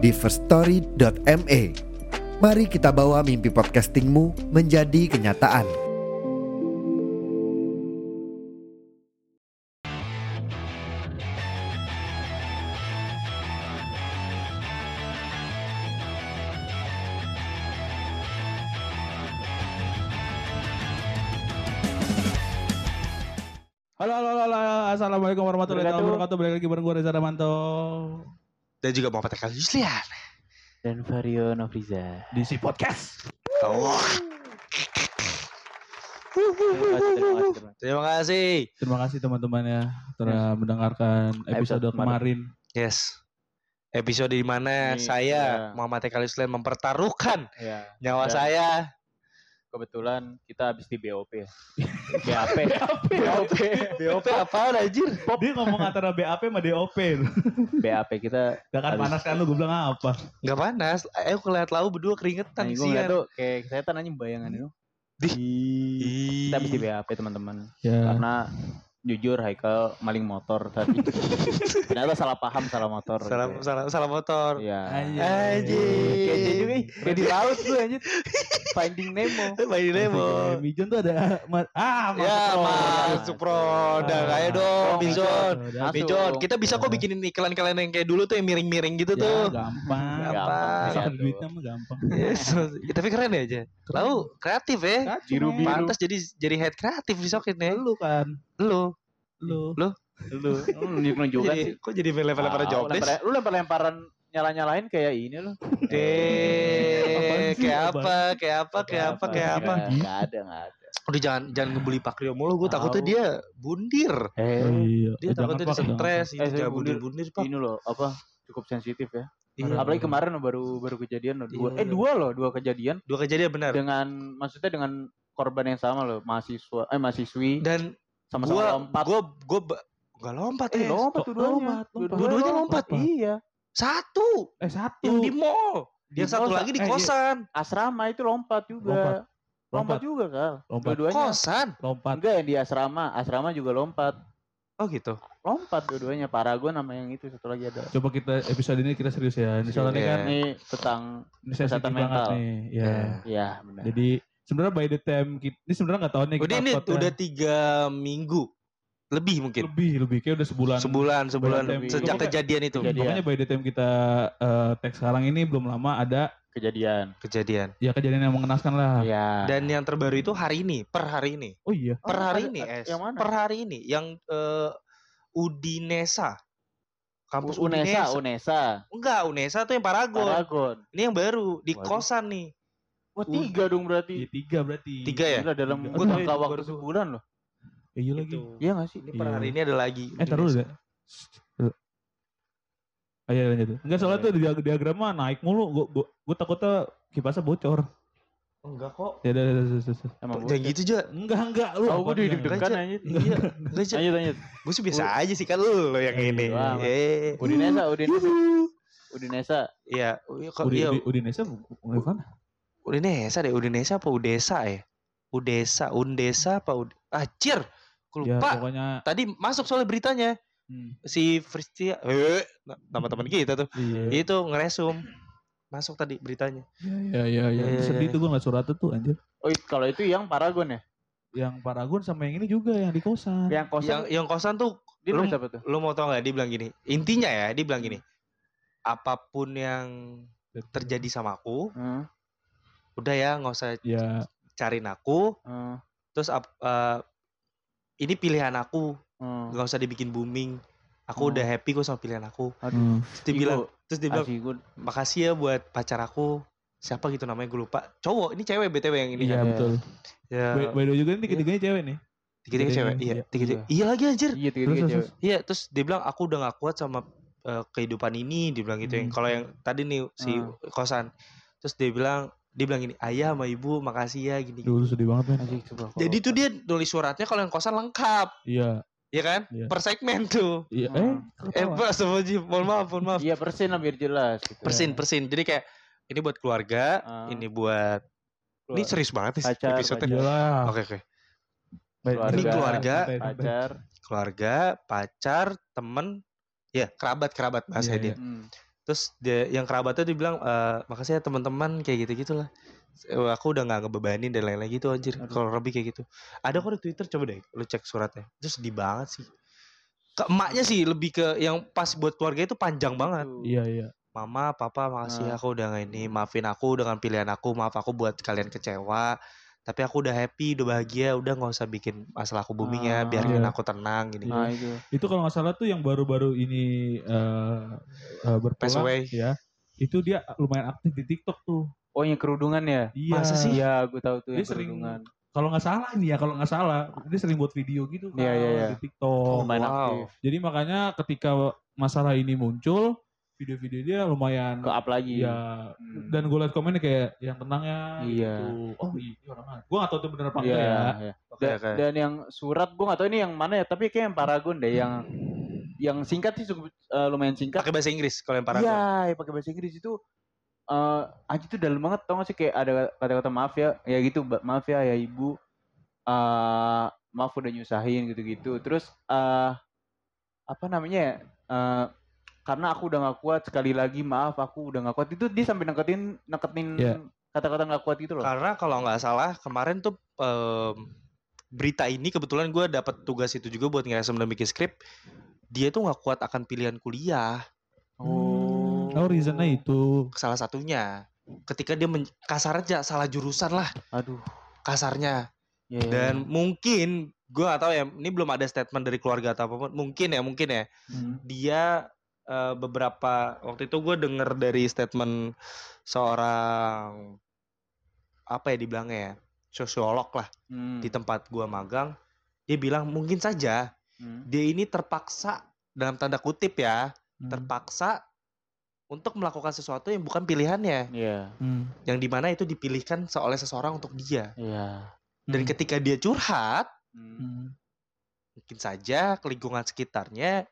di firststory.me. Mari kita bawa mimpi podcastingmu menjadi kenyataan. Halo, halo, halo, halo. Assalamualaikum warahmatullahi Wabarakatuh. wabarakatuh. Balik lagi bareng gue Reza Damanto dan juga Muhammad Eka Yuslian. dan Vario Novriza. di si podcast. Oh, Terima kasih, terima kasih, terima kasih. terima kasih. Terima kasih teman-teman ya telah mendengarkan episode, Episode kemarin. Yes. Episode di mana saya ya. Muhammad Eka Yuslian mempertaruhkan Ya, nyawa Dan- saya. Kebetulan kita habis di BOP ya. BAP. BOP. BOP apaan anjir? Dia ngomong antara BAP sama DOP. BAP kita. Gak kan panas kan lu, gue bilang apa? Gak panas. Ayo kelihat lau berdua keringetan gue sih nggak tuh kayak setan aja bayangan itu. Kita habis di BAP teman-teman. Ya. Karena jujur Haikal maling motor tadi. Ternyata salah paham salah motor. Salah, gitu ya. salah, salah motor. Iya. Anjir. Kayaknya juga kayak di laut tuh anjir. Finding Nemo. Main Nemo. Mijon tuh ada ah masuk Ya pro. masuk produk. Ah. Ayo dong, Bijon. Masuk. Bijon, kita bisa kok bikinin iklan-iklan yang kayak dulu tuh yang miring-miring gitu Ya, tuh. gampang. Gampang. Ada duitnya mah gampang. Yes. Ya, tapi keren ya aja. Lalu kreatif ya. Biru-biru. Pantas jadi jadi head kreatif di Sokin ya. Lu kan. Lu. Lu. Lu. Lu nunjukan jadi, sih. kok jadi lempar-lempar Ah, job desk? lempar- Lu lempar-lemparan nyala-nyalain kayak ini lu. Deh, kayak apa? Kayak apa? Kayak apa? Kayak apa? Enggak ada, enggak ada. Udah jangan jangan ngebully Pak Rio mulu. Gue takutnya dia bundir. Eh, Iya. Dia Eh, jangan, takutnya dia jangan, stres. Eh, Itu saya jangan bundir. bundir-bundir Pak. ini loh apa cukup sensitif ya. Iya. Apalagi kemarin baru baru kejadian loh. Dua, Iya. eh dua loh, dua kejadian Dua kejadian benar. dengan maksudnya dengan korban yang sama loh, mahasiswa eh mahasiswi Dan sama-sama gua lompat. gua gua ba- nggak lompat eh eh. lompat tuh dua-duanya. lompat, lompat. Dua-duanya lompat. Iya. Satu. Eh satu. Yang di mall. Di Yang satu mall, lagi di eh, iya. kosan. Asrama itu lompat juga. Lompat. Lompat, Lompat. juga kal. Lompat. Dua-duanya. Kosan. Lompat. Enggak yang di asrama, asrama juga lompat. Oh gitu. Lompat dua-duanya. Paragon sama yang itu satu lagi ada. Coba kita episode ini kita serius ya. Ini soalnya Iya. kan Ini tentang ini sensitif Kesehatan banget mental. nih. Ya. ya benar. Jadi sebenarnya by the time kita, ini sebenarnya nggak tahu nih Udah kita ini udah tiga minggu. Lebih mungkin. lebih lebih kayak udah sebulan. Sebulan, sebulan. Lebih. Sejak Pokoknya- kejadian itu. Kejadian. Makanya by the time kita eh, tag sekarang ini belum lama ada kejadian. Kejadian. ya kejadian yang mengenaskan lah. Iya. Dan yang terbaru itu hari ini. Per hari ini. Oh iya. Per Oh, hari ada- ini. Es. yang mana? Per hari ini. Yang eh, Udinesa. Kampus Unesa, Udinesa. Unesa, Enggak, Unesa tuh yang Paragon. Paragon. Ini yang baru di Waduh. kosan nih. Wah tiga dong Iya berarti. tiga berarti. Tiga ya? Gila, dalam Tiga. Gua tahu jangka itu waktu tuh. sebulan loh. Eh, iya lagi. Gitu. Iya gak sih? Ini per Iya. hari ini ada lagi. Eh taruh Udinesa. deh. Ayo lanjut. Enggak soalnya tuh di diag- diagram mah naik mulu. Gua gua, gua takutnya kipasnya bocor. Enggak kok. Ya udah udah, udah, udah, udah. Emang Jangan gitu aja. Enggak enggak lu. Oh, gue dia? deg-degan Enggak, aja. Iya. Lanjut lanjut. Gue sih biasa aja sih kan lu yang Eh, ini. Eh. Udinesa, Udinesa. Udinesa. Iya, kok Udi, iya Udi, Udinesa bukan Udinesa deh, Udinesa apa Udesa ya? Udesa, Undesa apa Ud... Acir. Gue Ya lupa. pokoknya Tadi masuk soalnya beritanya. hmm, Si Fristia, eh, nama teman kita tuh. iya. Itu ngeresum. Masuk tadi beritanya. Ya ya ya. Eh. Sedih tuh gua enggak surat tuh anjir. Oh, kalau itu yang Paragon ya? Yang Paragon sama yang ini juga yang di kosan. Yang kosan. Yang yang kosan tuh dia lu- nulis apa tuh? lu mau tau gak dia bilang gini. Intinya ya, dia bilang gini. Apa pun yang terjadi sama aku, Hmm, udah ya nggak usah Ya cariin aku. hmm, Terus eh, ini pilihan aku, hmm. nggak usah dibikin booming. Aku udah happy kok sama pilihan aku. Aduh. hmm. Terus dia bilang, terus dia bilang, makasih ya buat pacar aku. Siapa gitu namanya gue lupa. Cowok, ini cewek btw yang ini Iya kan. betul. Ya, By, the way juga ini tiga-tiganya cewek nih. tiga-tiga cewek. Iya, Iya, iya. tiga-tiga. Iya. Iya lagi anjir. Iya, tiga Terus, tiga cewek. Iya, terus dia bilang aku udah gak kuat sama eh, kehidupan ini dia bilang gitu yang Hmm. kalau yang tadi nih si Hmm. kosan terus dia bilang dia bilang gini ayah sama ibu makasih ya gini Dulu sedih banget kalau- jadi tuh dia nulis suratnya kalau yang kosan lengkap Iya. ya kan Iya. per segmen tuh Iya. Eh, Hmm. eh ketawa. pak mohon maaf mohon maaf Iya persen lah biar jelas. Gitu. persin persin jadi kayak ini buat keluarga Ah. ini buat ini Keluar- serius banget nih Pacar, episode oke oke Baik, Keluarga. Ini keluarga, pacar. keluarga pacar temen ya kerabat kerabat bahasa Iya, dia iya. Hmm. Terus dia yang kerabatnya dia bilang "Eh, makasih ya teman-teman kayak gitu gitulah aku udah nggak ngebebanin dan lain-lain gitu anjir kalau lebih kayak gitu. Ada kok di twitter coba deh lu cek suratnya. Itu sedih banget sih. Ke emaknya sih lebih ke yang pas buat keluarga itu panjang banget. Iya, iya. mama papa makasih Ah. aku udah nggak ini maafin aku dengan pilihan aku maaf aku buat kalian kecewa tapi aku udah happy udah bahagia udah nggak usah bikin masalah aku booming ya Ah. biarin Iya. aku tenang gini Nah itu. Itu kalau nggak salah tuh yang baru-baru ini eh eh, Pass berpulang away. ya. Itu dia lumayan aktif di TikTok tuh. Oh yang kerudungan ya? Iya. Masa sih? Iya, gue tahu tuh Dia yang sering kerudungan. Kalau nggak salah nih ya, kalau nggak salah dia sering buat video gitu kan Iya, iya, iya. di TikTok. Lumayan wow. aktif. Jadi makanya ketika masalah ini muncul, video-video dia lumayan Ke up lagi. ya Hmm. dan gue liat komennya kayak yang tenang ya Iya. gitu. Oh iya orang Gue gak tau itu bener apa Iya, enggak ya. iya. Oke, Da- oke. Dan yang surat gue gak tahu ini yang mana ya, tapi kayak yang Paragon deh yang yang singkat sih cukup eh, lumayan singkat. pakai bahasa Inggris kalau yang paragon Iya, yang pakai bahasa Inggris itu eh aja tuh dalam banget tau gak sih kayak ada kata-kata maaf ya, ya gitu maaf ya ya ibu, eh maaf udah nyusahin gitu-gitu. Terus eh apa namanya ya? eh, karena aku udah gak kuat sekali lagi maaf aku udah gak kuat itu dia sampai neketin neketin Iya. kata-kata gak kuat gitu loh. Karena kalau nggak salah kemarin tuh em, berita ini kebetulan gue dapat tugas itu juga buat ngeresum dan bikin skrip. Dia tuh nggak kuat akan pilihan kuliah. Oh, oh reasonnya itu. Salah satunya ketika dia men- kasarnya salah jurusan lah Aduh. kasarnya. Ya, ya, Dan mungkin gue gak tahu ya. Ini belum ada statement dari keluarga atau apa pun. Mungkin ya mungkin ya. Hmm. Dia eh, beberapa waktu itu gue denger dari statement seorang apa ya dibilangnya ya sosiolog lah Hmm. di tempat gua magang dia bilang mungkin saja Hmm. dia ini terpaksa dalam tanda kutip ya Hmm. terpaksa untuk melakukan sesuatu yang bukan pilihannya Iya, Hmm. yang di mana itu dipilihkan oleh seseorang untuk dia iya. dan Hmm. ketika dia curhat Hmm. Hmm. mungkin saja lingkungan sekitarnya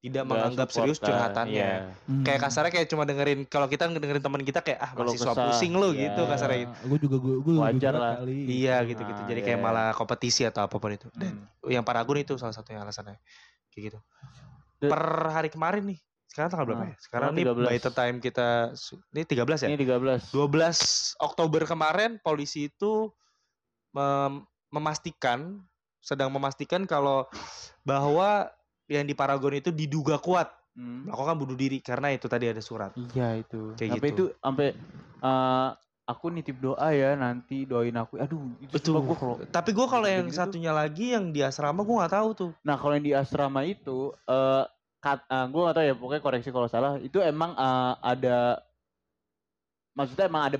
tidak Nggak menganggap serius curhatannya iya. Hmm. kayak kasarnya kayak cuma dengerin kalau kita dengerin teman kita kayak ah masih suap pusing lu ya. gitu kasarnya gitu. Gue juga gue gue Wajar lah. Kali. iya gitu gitu Ah, jadi iya, kayak iya. malah kompetisi atau apa pun itu dan Hmm. yang Paragon itu salah satunya alasannya kayak gitu Dan- per hari kemarin nih sekarang tanggal berapa ya sekarang nih sekarang 13. by the time kita ini 13 ya Ini 13. 12 Oktober kemarin polisi itu mem- memastikan sedang memastikan kalau bahwa yang di Paragon itu diduga kuat Hmm. melakukan bunuh diri karena itu tadi ada surat Iya itu. Kayak sampai gitu. itu sampai eh, aku nitip doa ya nanti doain aku. Aduh, itu Betul. gua kalau tapi gue kalau yang tuh. satunya lagi yang di asrama gue nggak tahu tuh Nah, kalau yang di asrama itu eh kat, eh, gua gak tahu ya, pokoknya koreksi kalau salah. Itu emang eh, ada maksudnya emang ada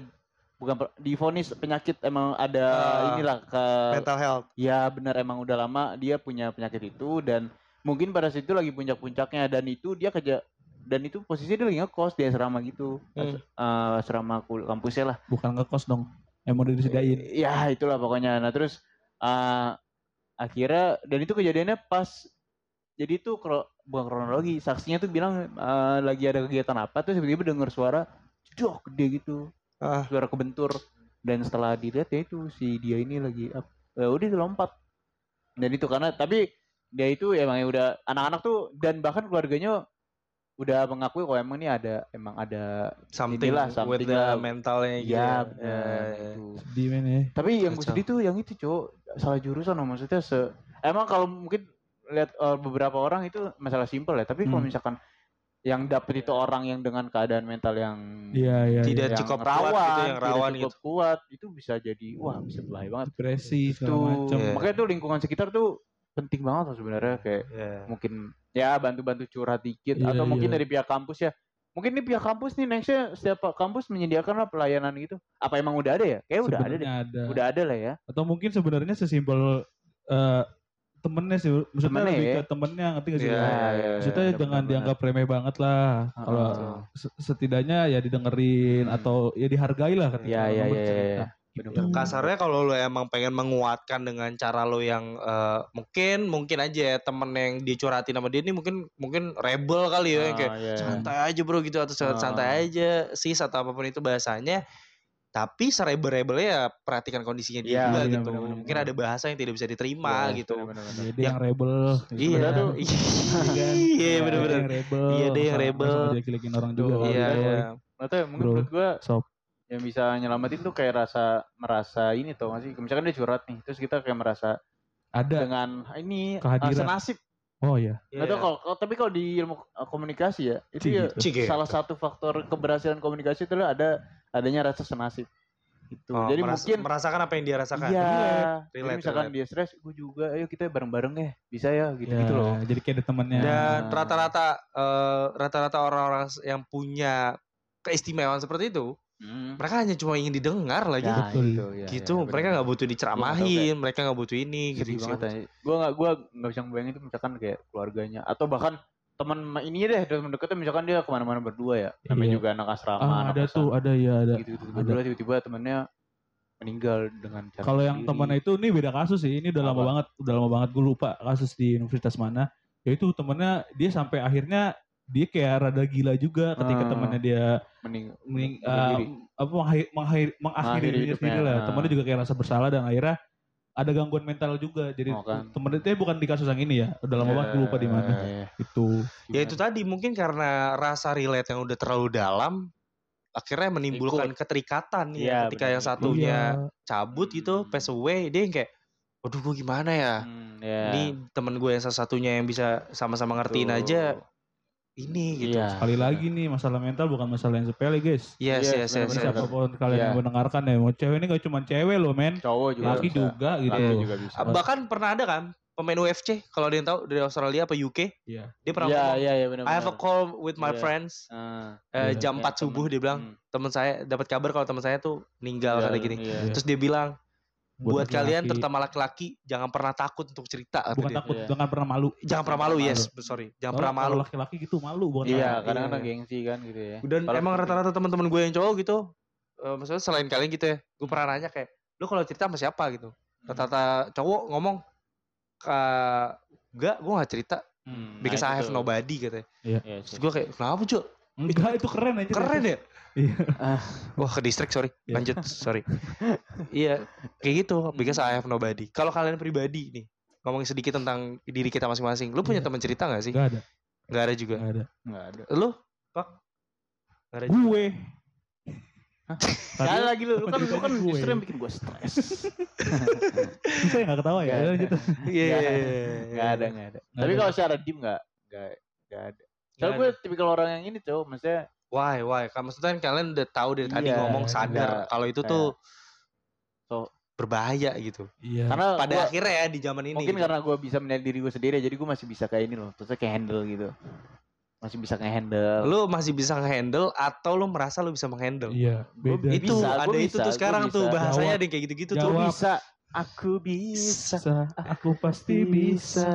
bukan divonis penyakit emang ada Ah, inilah ke mental health Ya benar emang udah lama dia punya penyakit itu dan mungkin pada situ lagi puncak-puncaknya dan itu dia kerja dan itu posisinya dia lagi ngekos di asrama gitu. As- eh, asrama kul- kampusnya lah. Bukan ngekos dong. Emang udah disediain. Ya itulah pokoknya. Nah terus eh, akhirnya dan itu kejadiannya pas jadi itu kro, bukan kronologi saksinya tuh bilang eh, lagi ada kegiatan apa terus tiba-tiba dengar suara jedok gede gitu Ah. suara kebentur dan setelah dilihat ya itu si dia ini lagi ya udah lompat dan itu karena tapi dia itu emang udah anak-anak tuh dan bahkan keluarganya udah mengakui kok emang ini ada emang ada something Inilah, with something the lah. mentalnya gitu ya ya. Ya, ya. itu. Sedih men ya. Tapi yang gue sedih tuh yang itu cowok salah jurusan loh maksudnya se emang kalau mungkin lihat eh, beberapa orang itu masalah simpel ya tapi kalau Hmm. misalkan yang dapet itu orang yang dengan keadaan mental yang Iya iya. Tidak yang cukup kuat rawan, gitu, yang tidak rawan cukup kuat itu bisa jadi wah bisa bahaya banget Depresi macam. Iya. makanya tuh lingkungan sekitar tuh penting banget loh sebenarnya kayak Ya. mungkin ya bantu-bantu curhat dikit Iya, atau mungkin iya. dari pihak kampus ya mungkin nih pihak kampus nih nextnya setiap kampus menyediakan lah pelayanan gitu apa emang udah ada ya kayak udah ada deh ada. udah ada lah ya Atau mungkin sebenarnya sesimpel eh, temennya sih. Maksudnya Temennya lebih ya. ke temennya ngerti gak sih? Iya, lu? iya, iya. Maksudnya bener, jangan bener, dianggap remeh banget lah. bener. Kalau setidaknya ya didengerin Hmm. atau ya dihargai lah ketika Iya, iya, orang iya, bercerita. iya. Kasarnya kalau lo emang pengen menguatkan dengan cara lo yang eh, mungkin mungkin aja ya temen yang dicurhatin sama dia ini mungkin mungkin rebel kali ya yang kayak Ah, iya. santai aja bro gitu atau Ah. santai aja sis atau apa pun itu bahasanya tapi serebel-rebelnya ya perhatikan kondisinya dia Iya, juga benar, gitu benar, benar, mungkin ada bahasa yang tidak bisa diterima Iya, gitu bener-bener. Iya, dia Ya. yang rebel. iya iya Iya, bener-bener Dia yang rebel. Iya, dia yang rebel. jelek-jelekin orang juga. Kan. iya iya tahu ya, mungkin Bro. menurut gue Sob. Yang bisa nyelamatin tuh kayak rasa merasa ini tuh nggak sih misalkan dia curhat nih terus kita kayak merasa Ada. dengan ini uh, Kehadiran. senasib Oh iya. nggak tahu kalau kalau- tapi kalau di ilmu uh, komunikasi ya itu ya gitu. Gitu. salah satu faktor keberhasilan komunikasi itu adalah ada adanya rasa senasib itu Oh, jadi meras- mungkin merasakan apa yang dia rasakan iya Relate, jadi relate, misalkan relate. dia stres gue juga ayo kita bareng-bareng ya bisa ya gitu Ya, gitu loh Jadi kayak ada temennya. dan Nah. rata-rata eh, rata-rata orang-orang yang punya keistimewaan seperti itu Hmm. mereka hanya cuma ingin didengar lagi Ya, Betul. itu, ya, gitu ya, mereka nggak butuh diceramahin mereka nggak butuh ini gitu sih. banget. Gua nggak gua nggak bisa bayangin itu misalkan kayak keluarganya atau bahkan teman ininya deh teman dekatnya misalkan dia ke mana-mana berdua ya namanya Iya. juga anak asrama Ah, anak ada kosan, tuh, ada ya ada. gitu gitu tiba-tiba tiba-tiba temennya meninggal dengan cara Kalau yang temannya itu ini beda kasus sih. Ini udah lama Apa? banget, udah lama banget gue lupa kasus di universitas mana. Ya itu temennya dia sampai akhirnya dia kayak rada gila juga ketika Ah. temannya dia mening mening, uh, diri. apa mengakhiri, mengakhiri, mengakhiri Mengakhiri dirinya hidupnya, sendiri lah. ah. Temennya juga kayak rasa bersalah dan akhirnya ada gangguan mental juga. Jadi Oh, kan. temennya itu bukan di kasus yang ini ya. Udah lama banget gue lupa di mana. Ya, Itu. ya itu tadi mungkin karena rasa relate yang udah terlalu dalam akhirnya menimbulkan keterikatan nih ya. Iya, ketika benar. yang satunya Iya. cabut gitu Hmm. pass away dia yang kayak waduh gue gimana ya Hmm, ya. ini temen gue yang salah satunya yang bisa sama-sama ngertiin Tuh. aja ini gitu Iya. Sekali lagi nih masalah mental bukan masalah yang sepele guys. yes Yes, yes yes, benar-benar. yes. Siapa pun kalian Iya. yang mendengarkan ya, mau cewek ini gak cuma cewek loh men. cowok juga Laki bisa. juga gitu. Laki juga bisa bahkan pernah ada kan pemain UFC kalau ada yang tahu dari Australia apa UK Iya. dia pernah iya ngomong iya iya benar I have a call with my Iya. friends Ah, eh, Iya. jam Ya, 4 subuh temen. dia bilang Hmm. teman saya dapat kabar kalau teman saya tuh meninggal Iya, kata gini iya. terus dia bilang buat, laki-laki, kalian terutama laki-laki jangan pernah takut untuk cerita bukan dia. takut, Iya. jangan pernah malu. jangan pernah malu Malu. yes sorry. Jangan Kalau- pernah malu. laki-laki gitu malu bukan iya kadang-kadang Iya. gengsi kan gitu ya. Dan Kalau emang rata-rata teman-teman gue yang cowok gitu eh, maksudnya selain kalian gitu ya gue pernah nanya kayak lu kalau cerita sama siapa gitu? Rata-rata cowok ngomong ke enggak gue gak cerita. Hmm, because nah, I have nobody katanya. Iya. Terus sih. gue kayak kenapa cuy Enggak itu keren aja. keren ya Iya. Ah. wah ke distract sorry Iya. lanjut sorry iya kayak gitu because I have nobody kalau kalian pribadi nih ngomongin sedikit tentang diri kita masing-masing lu punya Iya. teman cerita gak sih Enggak ada. nggak ada juga Enggak ada. Nggak ada. lu pak nggak ada juga Gue. Sekali lagi lu, lu kan lu kan gue. justru yang bikin gue stres. Saya enggak ketawa ya. Gitu. iya Nggak iya, ada. iya, Nggak ada, nggak ada. Tapi kalau secara diem nggak, nggak, nggak ada. Soalnya gue ada. tipikal orang yang ini tuh, maksudnya why why kamu maksudnya kan kalian udah tahu dari tadi Iya, ngomong sadar iya. kalau itu tuh So- berbahaya gitu Iya. karena pada gua- akhirnya ya di zaman ini mungkin gitu. karena gue bisa melihat diri gue sendiri, jadi gue masih bisa kayak ini loh, terus kayak handle gitu, masih bisa nge-handle. lu masih bisa ngehandle atau lu merasa lu bisa menghandle Iya, Gua beda. itu Bisa, ada gua itu bisa, tuh sekarang tuh bisa. bahasanya Jawab. ada yang kayak gitu-gitu tuh bisa, aku bisa, bisa, aku pasti bisa.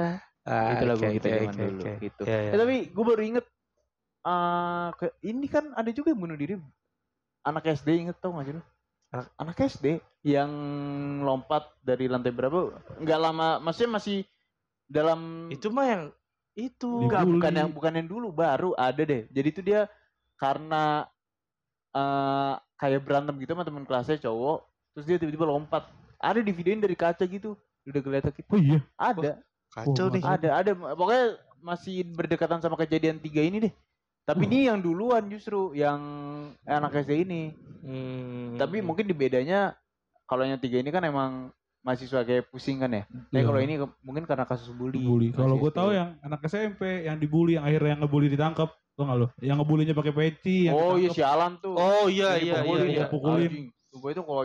Ah, itu lagu oke, kita oke, zaman oke, dulu oke. gitu. Iya, iya. Eh, tapi gue baru inget, eh ke, ini kan ada juga yang bunuh diri, anak SD inget tau gak sih lu? Anak- Anak SD yang lompat dari lantai berapa? Nggak lama, maksudnya masih dalam itu mah yang itu Enggak, bukan yang bukan yang dulu, baru ada deh. Jadi itu dia karena eh kayak berantem gitu sama teman kelasnya cowok, terus dia tiba-tiba lompat. Ada di videoin dari kaca gitu. Udah kelihatan gitu. Oh iya. Ada, kacau Oh, nih nggak ada, ada. Pokoknya masih berdekatan sama kejadian tiga ini deh. Tapi Oh. ini yang duluan justru yang anak SD ini. Hmm. Tapi mungkin di bedanya kalau yang tiga ini kan emang mahasiswa kayak pusing kan ya. Tapi Iya. kalau ini mungkin karena kasus bully. bully. Kalau gue tahu yang anak SMP yang dibully, yang akhirnya yang ngebully ditangkap, tau gak lo? Yang ngebulinya pakai peci, yang Oh iya si Alan tuh. oh iya iya iya, dipukulin iya. ya. Pukulin. Gue itu kalau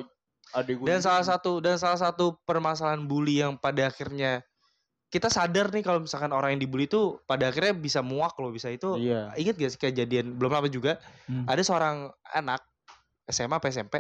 adik gue dan salah satu dan salah satu permasalahan bully yang pada akhirnya kita sadar nih kalau misalkan orang yang dibully itu pada akhirnya bisa muak loh bisa itu Iya. ingat gak sih kejadian belum lama juga Hmm. ada seorang anak SMA apa SMP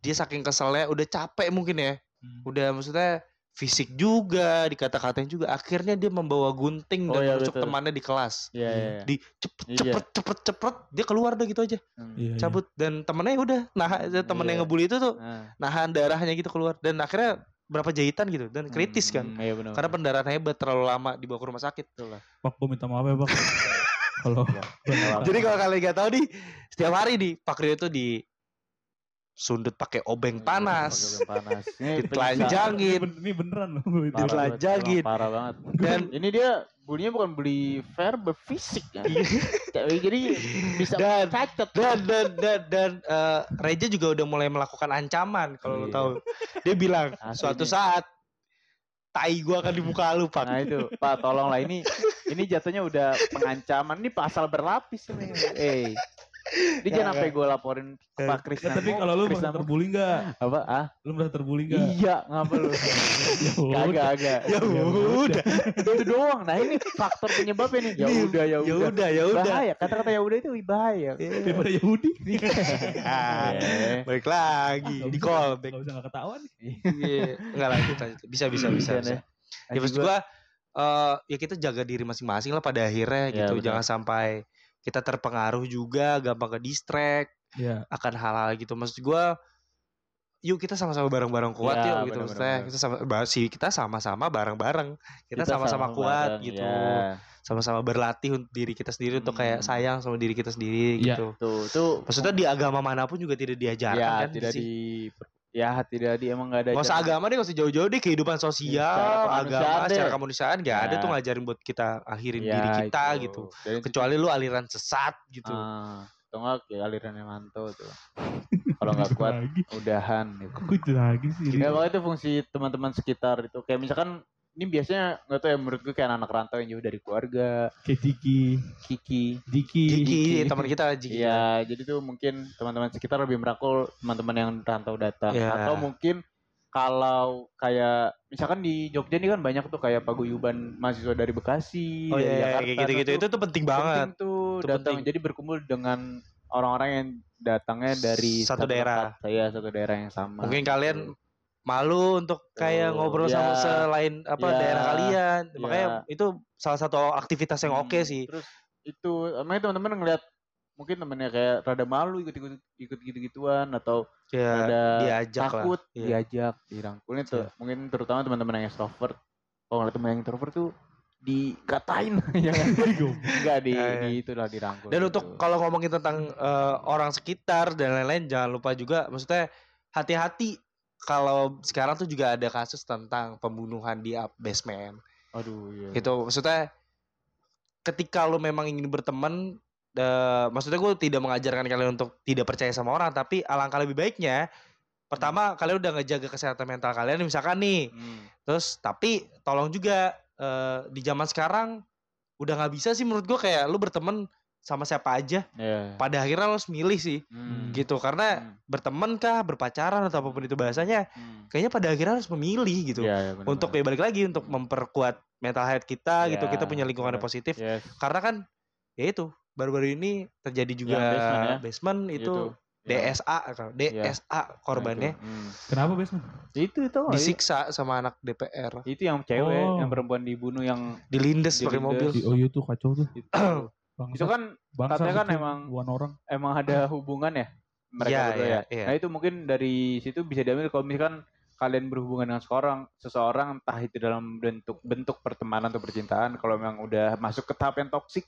dia saking keselnya udah capek mungkin ya Hmm. udah maksudnya fisik juga, dikata-katain juga. Akhirnya dia membawa gunting Oh, dan iya, menusuk temannya di kelas. Iya, iya. iya. Di cepet Iya. cepet cepet cepet dia keluar dah gitu aja Hmm. Iya, iya. cabut dan temennya udah nah temen Iya. yang ngebully itu tuh Nah. nahan darahnya gitu keluar dan akhirnya berapa jahitan gitu dan kritis kan Hmm, Iya benar. karena pendarahan hebat terlalu lama dibawa ke rumah sakit Betul lah. Pak, gue minta maaf ya, Pak. Kalau Iya. jadi kalau kalian nggak tahu nih setiap hari nih Pak Rio itu di sundut pakai obeng Iya, panas pakai obeng panas. Ini ditelanjangin ini, ben- ini beneran loh. Emang Parah banget. dan Ini dia bulinya bukan beli verbal fisik ya. Jadi bisa Dan- cacat. dan dan dan dan eh, Reja juga udah mulai melakukan ancaman kalau lo Iya. tahu dia bilang Asli suatu nih. saat tai gua akan di muka lu Pak Nah itu, Pak tolonglah ini ini jatuhnya udah pengancaman. Ini pasal berlapis ini. Eh. Ini jangan sampai gue laporin ke Pak Krisna. Ya, tapi kalau lu Krisna merasa terbully enggak? apa? Ah? Lu merasa terbully enggak? Iya, ngapa lu? Ya Kagak, udah. agak. ya udah Itu doang. Nah, ini faktor penyebabnya nih. Ya udah, ya ya udah. udah ya udah Bahaya. Kata-kata ya udah itu bahaya. Daripada Yahudi. Ah, Eh. balik lagi Nggak di bisa- callback nggak bisa nggak ketahuan. Iya, enggak lanjut lanjut. Bisa bisa bisa. Bisa. Ya maksud gua eh, ya kita jaga diri masing-masing lah pada akhirnya Ya, gitu. Jangan sampai kita terpengaruh juga, gampang ke distract Iya. akan hal-hal gitu. Maksud gua yuk kita sama-sama bareng-bareng kuat Ya, yuk gitu benar, maksudnya. Kita sama sih kita sama-sama bareng-bareng. Kita sama-sama kuat bareng, gitu. ya. Sama-sama berlatih untuk diri kita sendiri untuk kayak Hmm. sayang sama diri kita sendiri Iya. gitu. Tuh, tuh. Maksudnya di agama mana pun juga tidak diajarkan ya, kan tidak sih. di ya tidak di emang nggak ada Gak usah agama deh, gak usah jauh-jauh deh kehidupan sosial, Secara agama, kemanusiaan secara deh. kemanusiaan gak ada Ya. tuh ngajarin buat kita akhirin Ya, diri kita itu. gitu. Situ- Kecuali lu aliran sesat gitu. Ah, atau enggak kayak alirannya manto tuh. Kalau nggak kuat Lagi. udahan gitu. Kok itu lagi sih? Ya pokoknya itu fungsi teman-teman sekitar itu. Kayak misalkan ini biasanya nggak tahu ya menurut gue kayak anak rantau yang jauh dari keluarga, Kayak Ciki, Kiki. Diki. Jiki, Jiki. teman kita Jiki. Iya, jadi tuh mungkin teman-teman sekitar lebih merangkul teman-teman yang rantau datang. Iya. Atau mungkin kalau kayak misalkan di Jogja ini kan banyak tuh kayak paguyuban mahasiswa dari Bekasi, Oh dari iya, iya, Jakarta. kayak gitu-gitu itu tuh penting banget. penting tuh Itu datang penting. jadi berkumpul dengan orang-orang yang datangnya dari Satu daerah. Iya, satu daerah yang sama. Mungkin gitu. kalian malu untuk kayak Tuh, ngobrol ya. sama selain apa Ya. daerah kalian. Ya. Makanya itu salah satu aktivitas yang oke Hmm, sih. Terus itu emangnya teman-teman ngeliat mungkin temennya kayak rada malu ikut-ikut ikut gitu-gituan atau Ya, ada diajak lah. takut Iya. diajak dirangkul itu Iya. mungkin terutama teman-teman yang extrovert kalau ngeliat teman yang introvert tuh dikatain ya kan enggak di, Ya, ya. di itulah dirangkul Dan gitu. untuk kalau ngomongin tentang eh, orang sekitar dan lain-lain jangan lupa juga maksudnya hati-hati kalau sekarang tuh juga ada kasus tentang pembunuhan di up basement. aduh iya Gitu maksudnya ketika lu memang ingin berteman eh, maksudnya gue tidak mengajarkan kalian untuk tidak percaya sama orang tapi alangkah lebih baiknya pertama kalian udah ngejaga kesehatan mental kalian misalkan nih Hmm. terus tapi tolong juga eh, di zaman sekarang udah nggak bisa sih menurut gue kayak lu berteman sama siapa aja Iya. pada akhirnya lo harus milih sih Hmm. gitu karena Hmm. berteman kah berpacaran atau apa pun itu bahasanya Hmm. kayaknya pada akhirnya harus memilih gitu Iya, iya, benar, untuk ya benar. balik lagi untuk memperkuat mental health kita gitu Ya, kita punya lingkungan yang positif Yes. karena kan ya itu baru-baru ini terjadi juga Yang basement ya. basement itu Ya. DSA kan DSA korbannya Nah, itu. Hmm. Kenapa basement? itu itu disiksa sama anak DPR itu yang cewek Oh. yang perempuan dibunuh yang dilindes pakai Dilindes. mobil Di- Oh iya tuh kacau tuh. itu Bangsa, itu kan bangsa katanya kan emang- orang. emang ada hubungan ya mereka Iya, berdua iya, ya. iya. Nah itu mungkin dari situ bisa diambil kalau misalkan kalian berhubungan dengan seorang, seseorang entah itu dalam bentuk bentuk pertemanan atau percintaan, kalau memang udah masuk ke tahap yang toksik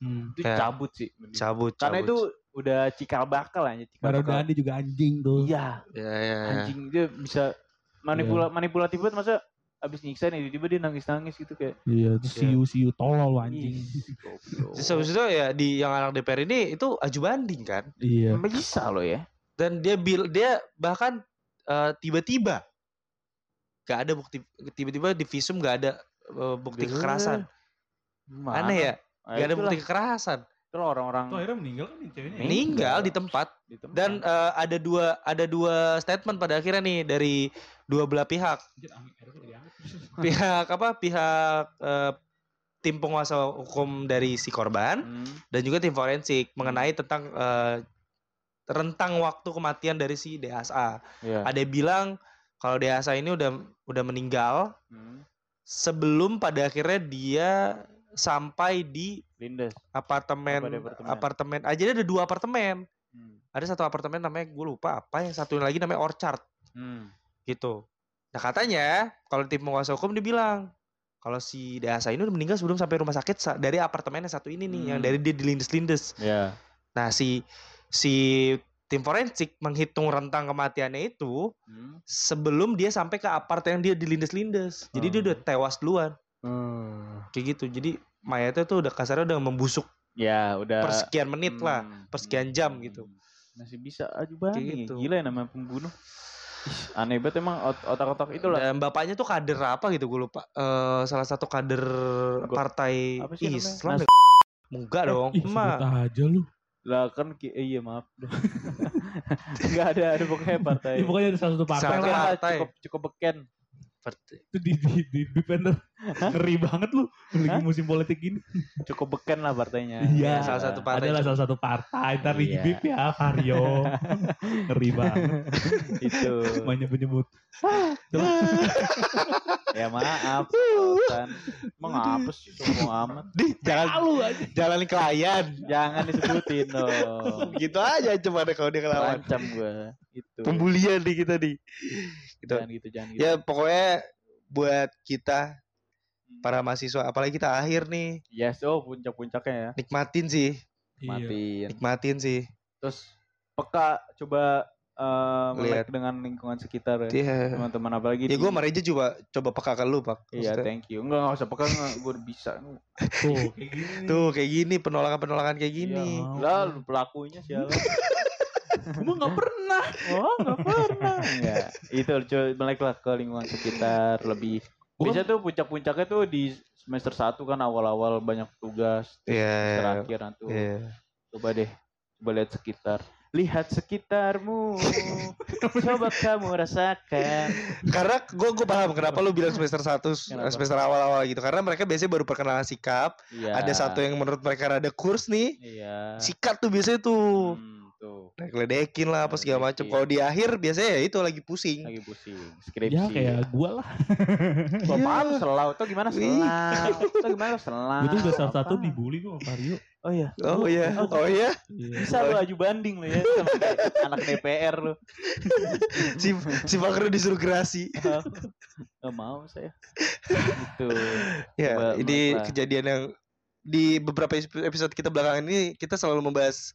Hmm. itu Ya. cabut sih. cabut Karena cabut. itu udah cikal bakal aja. Cikal Mario bakal. Dandi juga anjing tuh. Iya, ya, ya, ya. anjing dia bisa manipula manipulatif banget masa abis nyiksa nih tiba-tiba dia nangis-nangis gitu kayak Iya, terus siu siu tolol lu anjing. Terus habis itu ya di yang anak DPR ini itu aju banding kan Iya. bisa loh ya. dan dia bil dia bahkan eh, tiba-tiba gak ada bukti tiba-tiba di visum gak ada eh, bukti Gila. kekerasan Gimana? aneh ya gak ada itulah. bukti kekerasan Itulah orang-orang Tuh akhirnya meninggal kan nih ceweknya. Meninggal. meninggal di tempat di tempat. dan eh, ada dua ada dua statement pada akhirnya nih dari dua belah pihak pihak apa pihak eh, tim penguasa hukum dari si korban Hmm. dan juga tim forensik mengenai tentang eh, rentang waktu kematian dari si DSA Iya. ada yang bilang kalau Dehasa ini udah udah meninggal Hmm. sebelum pada akhirnya dia sampai di Lindes. apartemen apartemen? apartemen aja dia ada dua apartemen Hmm. ada satu apartemen namanya gue lupa apa yang satu lagi namanya Orchard Hmm. gitu nah katanya kalau tim penguasa hukum dibilang kalau si Dehasa ini udah meninggal sebelum sampai rumah sakit sa- dari apartemen yang satu ini nih yang Hmm. dari dia di lindes-lindes Ya. nah si si tim forensik menghitung rentang kematiannya itu Hmm. sebelum dia sampai ke apart yang dia di lindes-lindes jadi dia Hmm. udah tewas duluan Hmm. kayak gitu jadi mayatnya tuh udah kasarnya udah membusuk Ya, udah persekian menit lah Hmm. persekian jam gitu. Masih bisa aja banget. gitu. Gila ya namanya pembunuh. Ih, aneh banget emang ot- otak-otak itulah. Dan bapaknya tuh kader apa gitu gue lupa. Eh salah satu kader Gua- partai apa sih namanya? Islam. Nas-? Enggak dong. Ih, Emak. sebut aja lu. Lah kan eh, iya maaf. Enggak ada ada pokoknya partai. Ya, pokoknya ada salah satu partai lah. lah, partai. cukup cukup beken. Partai- Itu di di di defender. Ngeri banget lu lagi Hah? musim politik ini. Cukup beken lah partainya. Iya, salah satu partai. Adalah salah satu partai. Ntar di Iya. bip ya Vario. Ngeri banget. Itu. Banyak penyebut. ya maaf. Pausan. Emang apa sih sombong amat? Di jalan Lu aja. jalan klien. Jangan disebutin dong. gitu aja cuma deh kalau dia kelawan. Terancam gue. Itu. Pembulian nih kita nih. Gitu. Jangan gitu, jangan gitu. Ya pokoknya buat kita para mahasiswa apalagi kita akhir nih Yes, oh puncak-puncaknya ya. nikmatin sih, Iya. Matiin. nikmatin sih. Terus peka coba eh, melek Lihat. dengan lingkungan sekitar ya. Iya. Teman-teman apalagi Ya gue sama Reja coba coba peka ke lu, Pak. Iya, thank you. Enggak, enggak usah peka, gue bisa. Tuh, kayak gini. nih. Tuh kayak gini penolakan-penolakan kayak gini. Iya. Lah, lu pelakunya siapa? Gua nggak pernah. oh, enggak pernah. Enggak. Itu coba melek lah ke lingkungan sekitar lebih. Gua Biasa tuh puncak-puncaknya tuh di semester 1 kan awal-awal banyak tugas. Iya. Semester akhir nah tuh. Iya. Coba deh, coba lihat sekitar. Lihat sekitarmu. coba kamu rasakan. Karena gue gue paham kenapa lu bilang semester 1 Kenapa? semester awal-awal gitu. Karena mereka biasanya baru perkenalan sikap. Iya. Ada satu yang menurut mereka ada kurs nih. Iya. Sikat tuh biasanya tuh. Hmm, tuh. Ledekin lah apa segala macam. Ledekin. Kalau di akhir biasanya ya itu lagi pusing. Lagi pusing. Skripsi. Ya kayak gua lah. Bapak lu selau tuh gimana selau? Tuh gimana selau? Gue tuh udah salah satu dibully gue sama Vario. Oh iya. Oh iya, oh iya. Iya. Bisa lu aju banding lu ya sama anak DPR lu. Si si Fakru disuruh gerasi. Gak mau saya. Gitu. Ya, Coba ini kejadian yang di beberapa episode kita belakangan ini kita selalu membahas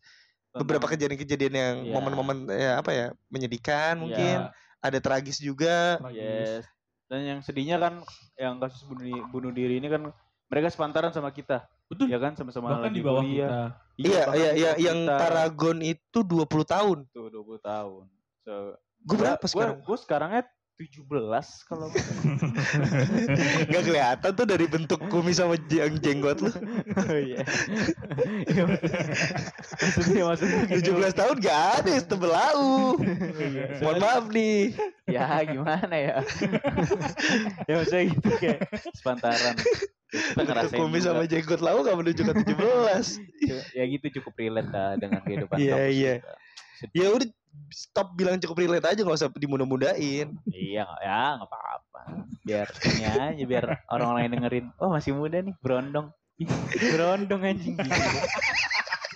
beberapa kejadian-kejadian yang Iya. momen-momen ya apa ya menyedihkan mungkin ada tragis juga Yes. Dan yang sedihnya kan yang kasus bunuh, bunuh diri ini kan mereka sepantaran sama kita. Betul. Ya kan sama-sama Bahkan lagi di bawah kuliah. kita. iya iya iya bawah yang kita. Paragon itu 20 tahun tuh 20 tahun. So, gue berapa gua- sekarang Gue sekarangnya 17 kalau Gak kelihatan tuh dari bentuk kumis sama jeng jenggot lu Oh iya. Iya, maksudnya maksudnya gitu. 17 tahun gak ada yang setebel lau mohon maaf nih ya gimana ya ya maksudnya gitu kayak sepantaran kita bentuk kumis juga. sama jenggot lau gak menunjukkan 17 ya gitu cukup relate lah dengan kehidupan Iya, kampus iya. kita. ya udah stop bilang cukup relate aja gak usah dimudah-mudahin iya nggak ya nggak apa-apa biar ini aja biar orang-orang yang dengerin oh masih muda nih berondong Ih, berondong anjing gitu.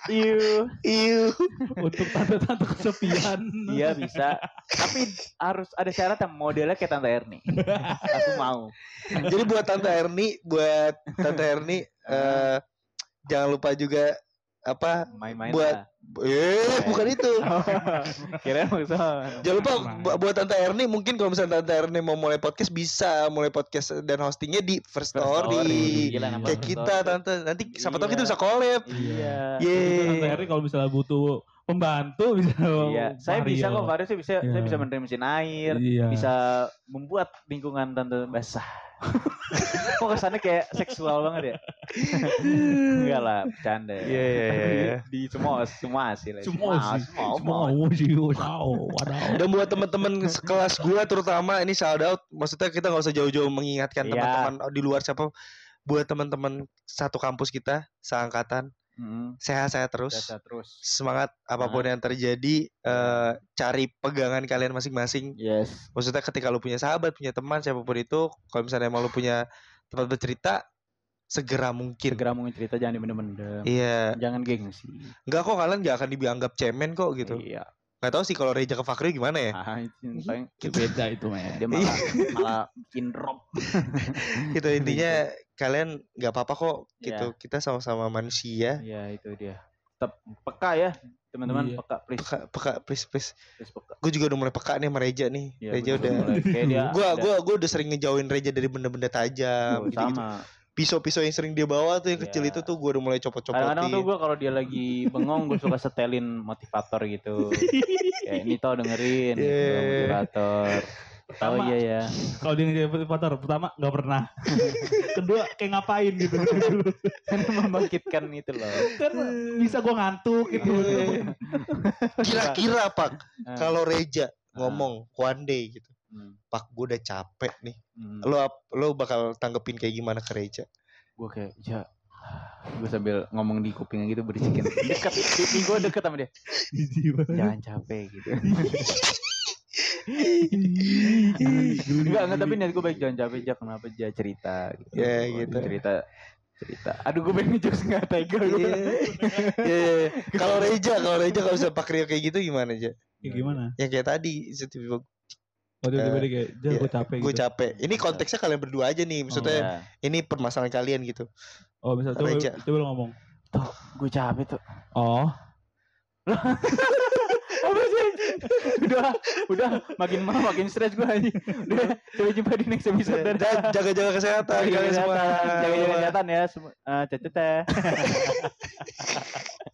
Iu, Iu. Untuk tante-tante kesepian. iya bisa. Tapi harus ada syarat yang modelnya kayak Tante Erni. Aku mau. Jadi buat Tante Erni, buat Tante Erni eh jangan lupa juga apa Main-main Buat- lah. Eh bukan itu. Kira maksudnya. Jangan lupa buat Tante Erni mungkin kalau misalnya Tante Erni mau mulai podcast bisa mulai podcast dan hostingnya di First First Story. Gila, Kayak First kita Story. Tante. Nanti siapa tahu Iya. kita bisa collab. Iya. Itu Tante Yeay. Eri kalau misalnya butuh pembantu bisa Iya, saya bisa Mario. kok Faris saya bisa saya Iya. bisa menerima mesin air, Iya. bisa membuat lingkungan tante basah. Kok kesannya kayak seksual banget ya? Enggak lah, bercanda. Iya, iya, iya, iya. Di semua semua sih lah. Semua sih. semua, Semua semua. sih. Dan buat teman-teman sekelas gua terutama ini shout out. Maksudnya kita nggak usah jauh-jauh mengingatkan Iya. teman-teman di luar siapa. Buat teman-teman satu kampus kita, seangkatan. Sehat-sehat terus. biasa terus. Semangat apa pun yang terjadi, eh, cari pegangan kalian masing-masing. Yes. Maksudnya ketika lu punya sahabat, punya teman, siapa pun itu, kalau misalnya emang lu punya tempat bercerita, segera mungkin. Segera mau cerita jangan dipendem-pendem. Iya, Jangan gengsi. enggak kok kalian gak akan dianggap cemen kok gitu. Iya. Gak tahu sih kalau Reja ke Fakri gimana ya. Ah, itu paling Itu beda itu men. dia malah malah bikin drop. Gitu intinya kalian nggak apa-apa kok gitu. Iya. Kita sama-sama manusia. Iya, itu dia. Tetap peka ya, teman-teman, Iya. peka please. Peka, peka, please, please. Please peka. Gue juga udah mulai peka nih sama Reja nih. Iya, Reja udah. mulai. kayak dia Gue gua gua udah sering ngejauhin Reja dari benda-benda tajam. Oh, gitu-gitu. sama. Pisau-pisau yang sering dia bawa tuh yang kecil Iya. itu tuh gue udah mulai copot-copotin. Kadang-kadang tuh gue kalau dia lagi bengong gue suka setelin motivator gitu. Kayak ini tau dengerin gitu, Iya. motivator. Tahu iya ya. Kalau dia ngejadi motivator, pertama nggak pernah. Kedua kayak ngapain gitu. Kan membangkitkan itu loh. kan bisa gue ngantuk gitu. Iya. Kira-kira Pak, Ah. kalau Reja ngomong one day gitu. Hmm, Pak, gue udah capek nih. hmm. Lo lo bakal tanggepin kayak gimana ke Reja? Gue kayak ya gue sambil ngomong di kupingnya gitu berisikin dekat pipi gue deket sama dia jangan capek gitu enggak enggak tapi niat gue baik jangan capek aja kenapa aja cerita gitu Ya, Oh, gitu. cerita cerita aduh gue pengen ngejokes nggak tega gue Iya. Iya. Kalau Reja, kalau Reja kalau bisa Pak Rio kayak gitu gimana aja? Ya gimana? Yang kayak tadi, tiba Oh dia tiba kayak, jangan Iya, gue capek gue gitu. capek. Ini konteksnya kalian berdua aja nih, maksudnya Ya. ini permasalahan kalian gitu. Oh bisa coba, Reja. coba lo ngomong. gue capek tuh Oh, apa sih udah udah makin malam makin stres gue aja udah sampai jumpa di next episode Dan jaga-jaga kesehatan Jaga kalian semua. kesehatan, jaga kesehatan ya semua. Eh, cecet ya.